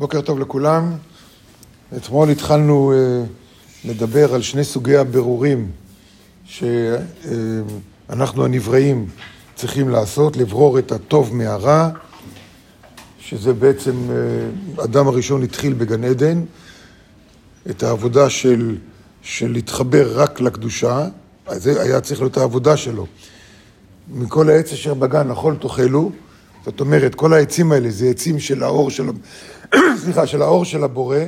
בוקר טוב לכולם. אתמול התחלנו uh, לדבר על שני סוגי הבירורים שאנחנו uh, הנבראים צריכים לעשות, לברור את הטוב מהרע, שזה בעצם, uh, אדם הראשון התחיל בגן עדן, את העבודה של, של להתחבר רק לקדושה, זה היה צריך להיות העבודה שלו. מכל העץ אשר בגן אכול תאכלו, זאת אומרת, כל העצים האלה זה עצים של האור של, סליחה, של האור של הבורא,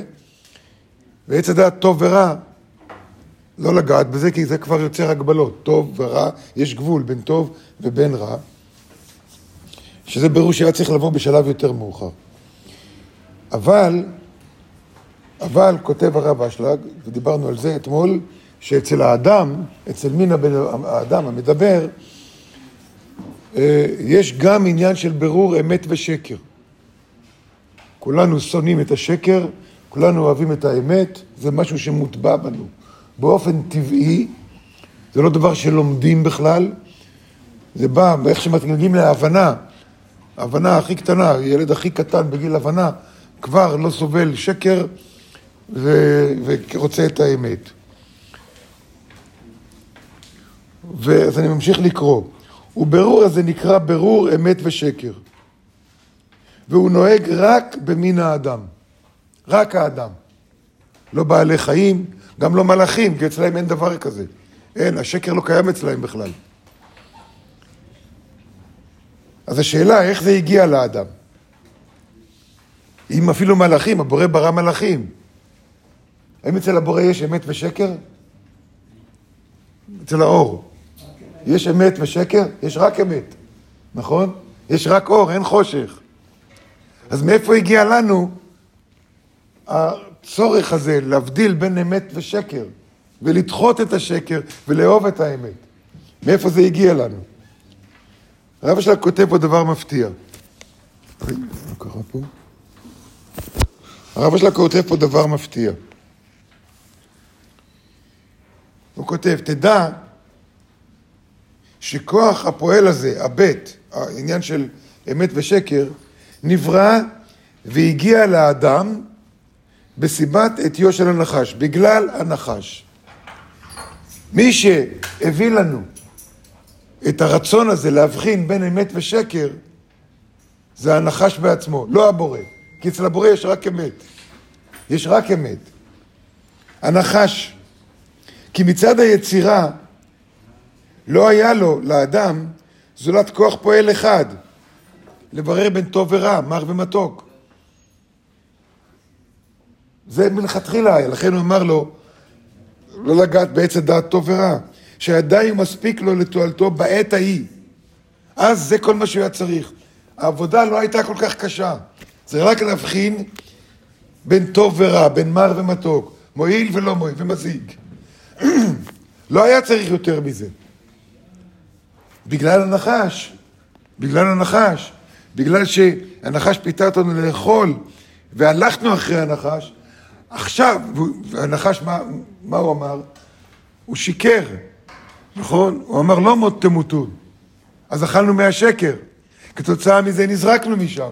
ועץ הדעת טוב ורע, לא לגעת בזה, כי זה כבר יוצר הגבלות. טוב ורע, יש גבול בין טוב ובין רע, שזה ברור שהיה צריך לבוא בשלב יותר מאוחר. אבל, אבל, כותב הרב אשלג, ודיברנו על זה אתמול, שאצל האדם, אצל מין האדם המדבר, יש גם עניין של ברור אמת ושקר. כולנו שונאים את השקר, כולנו אוהבים את האמת, זה משהו שמוטבע בנו. באופן טבעי, זה לא דבר שלומדים בכלל, זה בא באיך שמתנהגים להבנה, ההבנה הכי קטנה, ילד הכי קטן בגיל הבנה, כבר לא סובל שקר ו... ורוצה את האמת. ואז אני ממשיך לקרוא. וברור הזה נקרא ברור אמת ושקר. והוא נוהג רק במין האדם. רק האדם. לא בעלי חיים, גם לא מלאכים, כי אצלהם אין דבר כזה. אין, השקר לא קיים אצלהם בכלל. אז השאלה, איך זה הגיע לאדם? אם אפילו מלאכים, הבורא ברא מלאכים. האם אצל הבורא יש אמת ושקר? אצל האור. יש אמת ושקר? יש רק אמת, נכון? יש רק אור, אין חושך. אז מאיפה הגיע לנו הצורך הזה להבדיל בין אמת ושקר, ולדחות את השקר ולאהוב את האמת? מאיפה זה הגיע לנו? הרב שלך כותב פה דבר מפתיע. קרה פה? הרב שלך כותב פה דבר מפתיע. הוא כותב, תדע שכוח הפועל הזה, הבית, העניין של אמת ושקר, נברא והגיע לאדם בסיבת עטיו של הנחש, בגלל הנחש. מי שהביא לנו את הרצון הזה להבחין בין אמת ושקר, זה הנחש בעצמו, לא הבורא. כי אצל הבורא יש רק אמת. יש רק אמת. הנחש. כי מצד היצירה, לא היה לו, לאדם, זולת כוח פועל אחד, לברר בין טוב ורע, מר ומתוק. זה מלכתחילה היה, לכן הוא אמר לו, לא לגעת בעץ הדעת טוב ורע, שעדיין מספיק לו לתועלתו בעת ההיא. אז זה כל מה שהוא היה צריך. העבודה לא הייתה כל כך קשה, זה רק להבחין בין טוב ורע, בין מר ומתוק, מועיל ולא מועיל, ומזיג. לא היה צריך יותר מזה. בגלל הנחש, בגלל הנחש, בגלל שהנחש פיתה אותנו לאכול והלכנו אחרי הנחש, עכשיו, הנחש, מה, מה הוא אמר? הוא שיקר, נכון? הוא אמר לא מות תמותון. אז אכלנו מהשקר. כתוצאה מזה נזרקנו משם.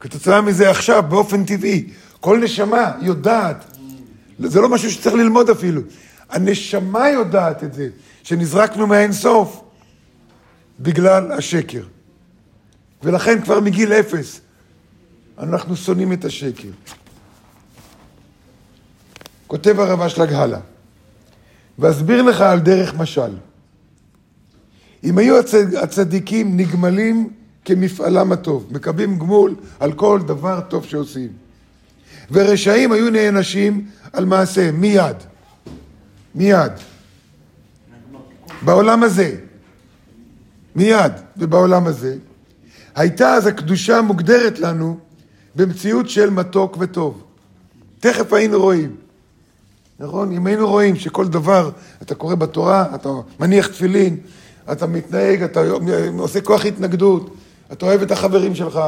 כתוצאה מזה עכשיו, באופן טבעי, כל נשמה יודעת, זה לא משהו שצריך ללמוד אפילו, הנשמה יודעת את זה, שנזרקנו מהאינסוף. בגלל השקר. ולכן כבר מגיל אפס אנחנו שונאים את השקר. כותב הרב אשלג הלאה, ואסביר לך על דרך משל. אם היו הצד... הצדיקים נגמלים כמפעלם הטוב, מקבלים גמול על כל דבר טוב שעושים, ורשעים היו נענשים על מעשיהם מיד, מיד, בעולם הזה. מיד ובעולם הזה, הייתה אז הקדושה מוגדרת לנו במציאות של מתוק וטוב. תכף היינו רואים. נכון? אם היינו רואים שכל דבר, אתה קורא בתורה, אתה מניח תפילין, אתה מתנהג, אתה עושה כוח התנגדות, אתה אוהב את החברים שלך,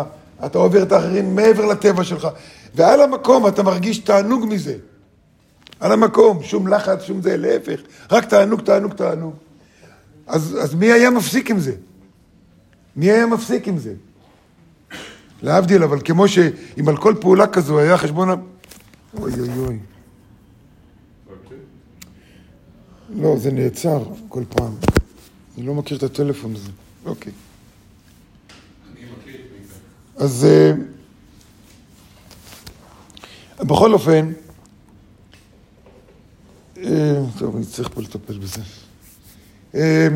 אתה עובר את האחרים מעבר לטבע שלך, ועל המקום אתה מרגיש תענוג מזה. על המקום, שום לחץ, שום זה, להפך, רק תענוג, תענוג, תענוג. אז, אז מי היה מפסיק עם זה? מי היה מפסיק עם זה? להבדיל, אבל כמו שאם על כל פעולה כזו היה חשבון. אוי אוי אוי. לא, זה נעצר כל פעם. אני לא מכיר את הטלפון הזה. אוקיי. אז אה, בכל אופן, אה, טוב, אני צריך פה לטפל בזה. אה,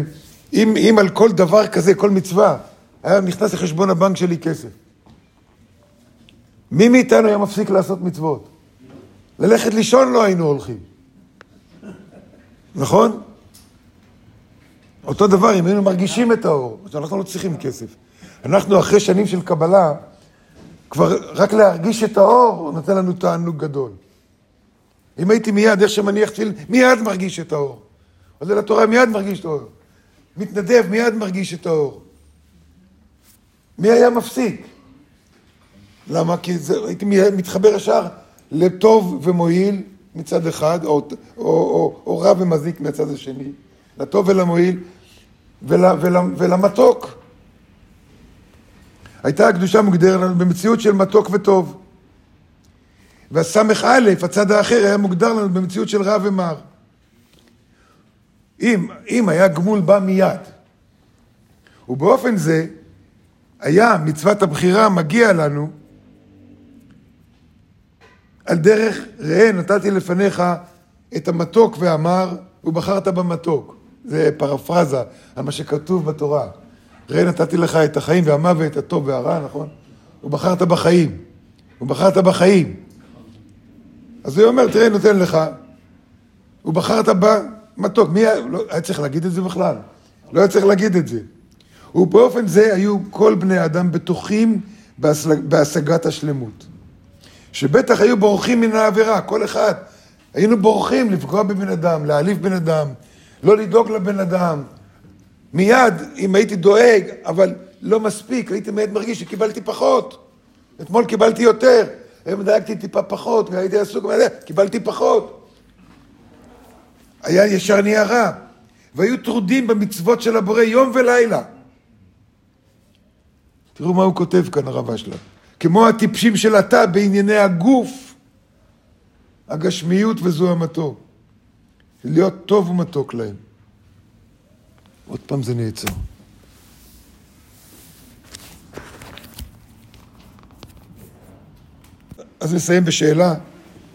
אם, אם על כל דבר כזה, כל מצווה, היה נכנס לחשבון הבנק שלי כסף, מי מאיתנו היה מפסיק לעשות מצוות? ללכת לישון לא היינו הולכים. נכון? אותו דבר, אם היינו מרגישים את האור, אנחנו לא צריכים כסף. אנחנו אחרי שנים של קבלה, כבר רק להרגיש את האור, נותן לנו תענוג גדול. אם הייתי מיד, איך שמניח תפילין, מיד מרגיש את האור. עולה לתורה, מיד מרגיש את האור. מתנדב, מיד מרגיש את האור. מי היה מפסיק? למה? כי זה, הייתי מתחבר ישר לטוב ומועיל מצד אחד, או, או, או, או רע ומזיק מהצד השני, לטוב ולמועיל ול, ול, ולמתוק. הייתה הקדושה מוגדרת לנו במציאות של מתוק וטוב. והסמך א', הצד האחר, היה מוגדר לנו במציאות של רע ומר. אם, אם היה גמול בא מיד, ובאופן זה היה מצוות הבחירה מגיע לנו על דרך ראה נתתי לפניך את המתוק והמר ובחרת במתוק. זה פרפרזה על מה שכתוב בתורה. ראה נתתי לך את החיים והמוות, הטוב והרע, נכון? ובחרת בחיים. ובחרת בחיים. אז הוא אומר, תראה, נותן לך, ובחרת במתוק. מי היה, לא, היה צריך להגיד את זה בכלל? לא היה צריך להגיד את זה. ובאופן זה היו כל בני האדם בטוחים בהשגת השלמות. שבטח היו בורחים מן העבירה, כל אחד. היינו בורחים לפגוע בבן אדם, להעליב בן אדם, לא לדאוג לבן אדם. מיד, אם הייתי דואג, אבל לא מספיק, הייתי מיד מרגיש שקיבלתי פחות. אתמול קיבלתי יותר, היום דאגתי טיפה פחות, והייתי עסוק, קיבלתי פחות. היה ישר נהיה רע. והיו טרודים במצוות של הבורא יום ולילה. תראו מה הוא כותב כאן, הרב אשלג. כמו הטיפשים של התא בענייני הגוף, הגשמיות וזוהמתו. להיות טוב ומתוק להם. עוד פעם זה נעצר. אז נסיים בשאלה,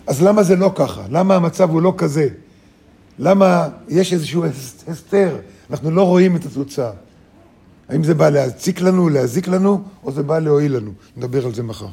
אז למה זה לא ככה? למה המצב הוא לא כזה? למה יש איזשהו הסתר? אנחנו לא רואים את התוצאה. האם זה בא להציק לנו, להזיק לנו, או זה בא להועיל לנו? נדבר על זה מחר.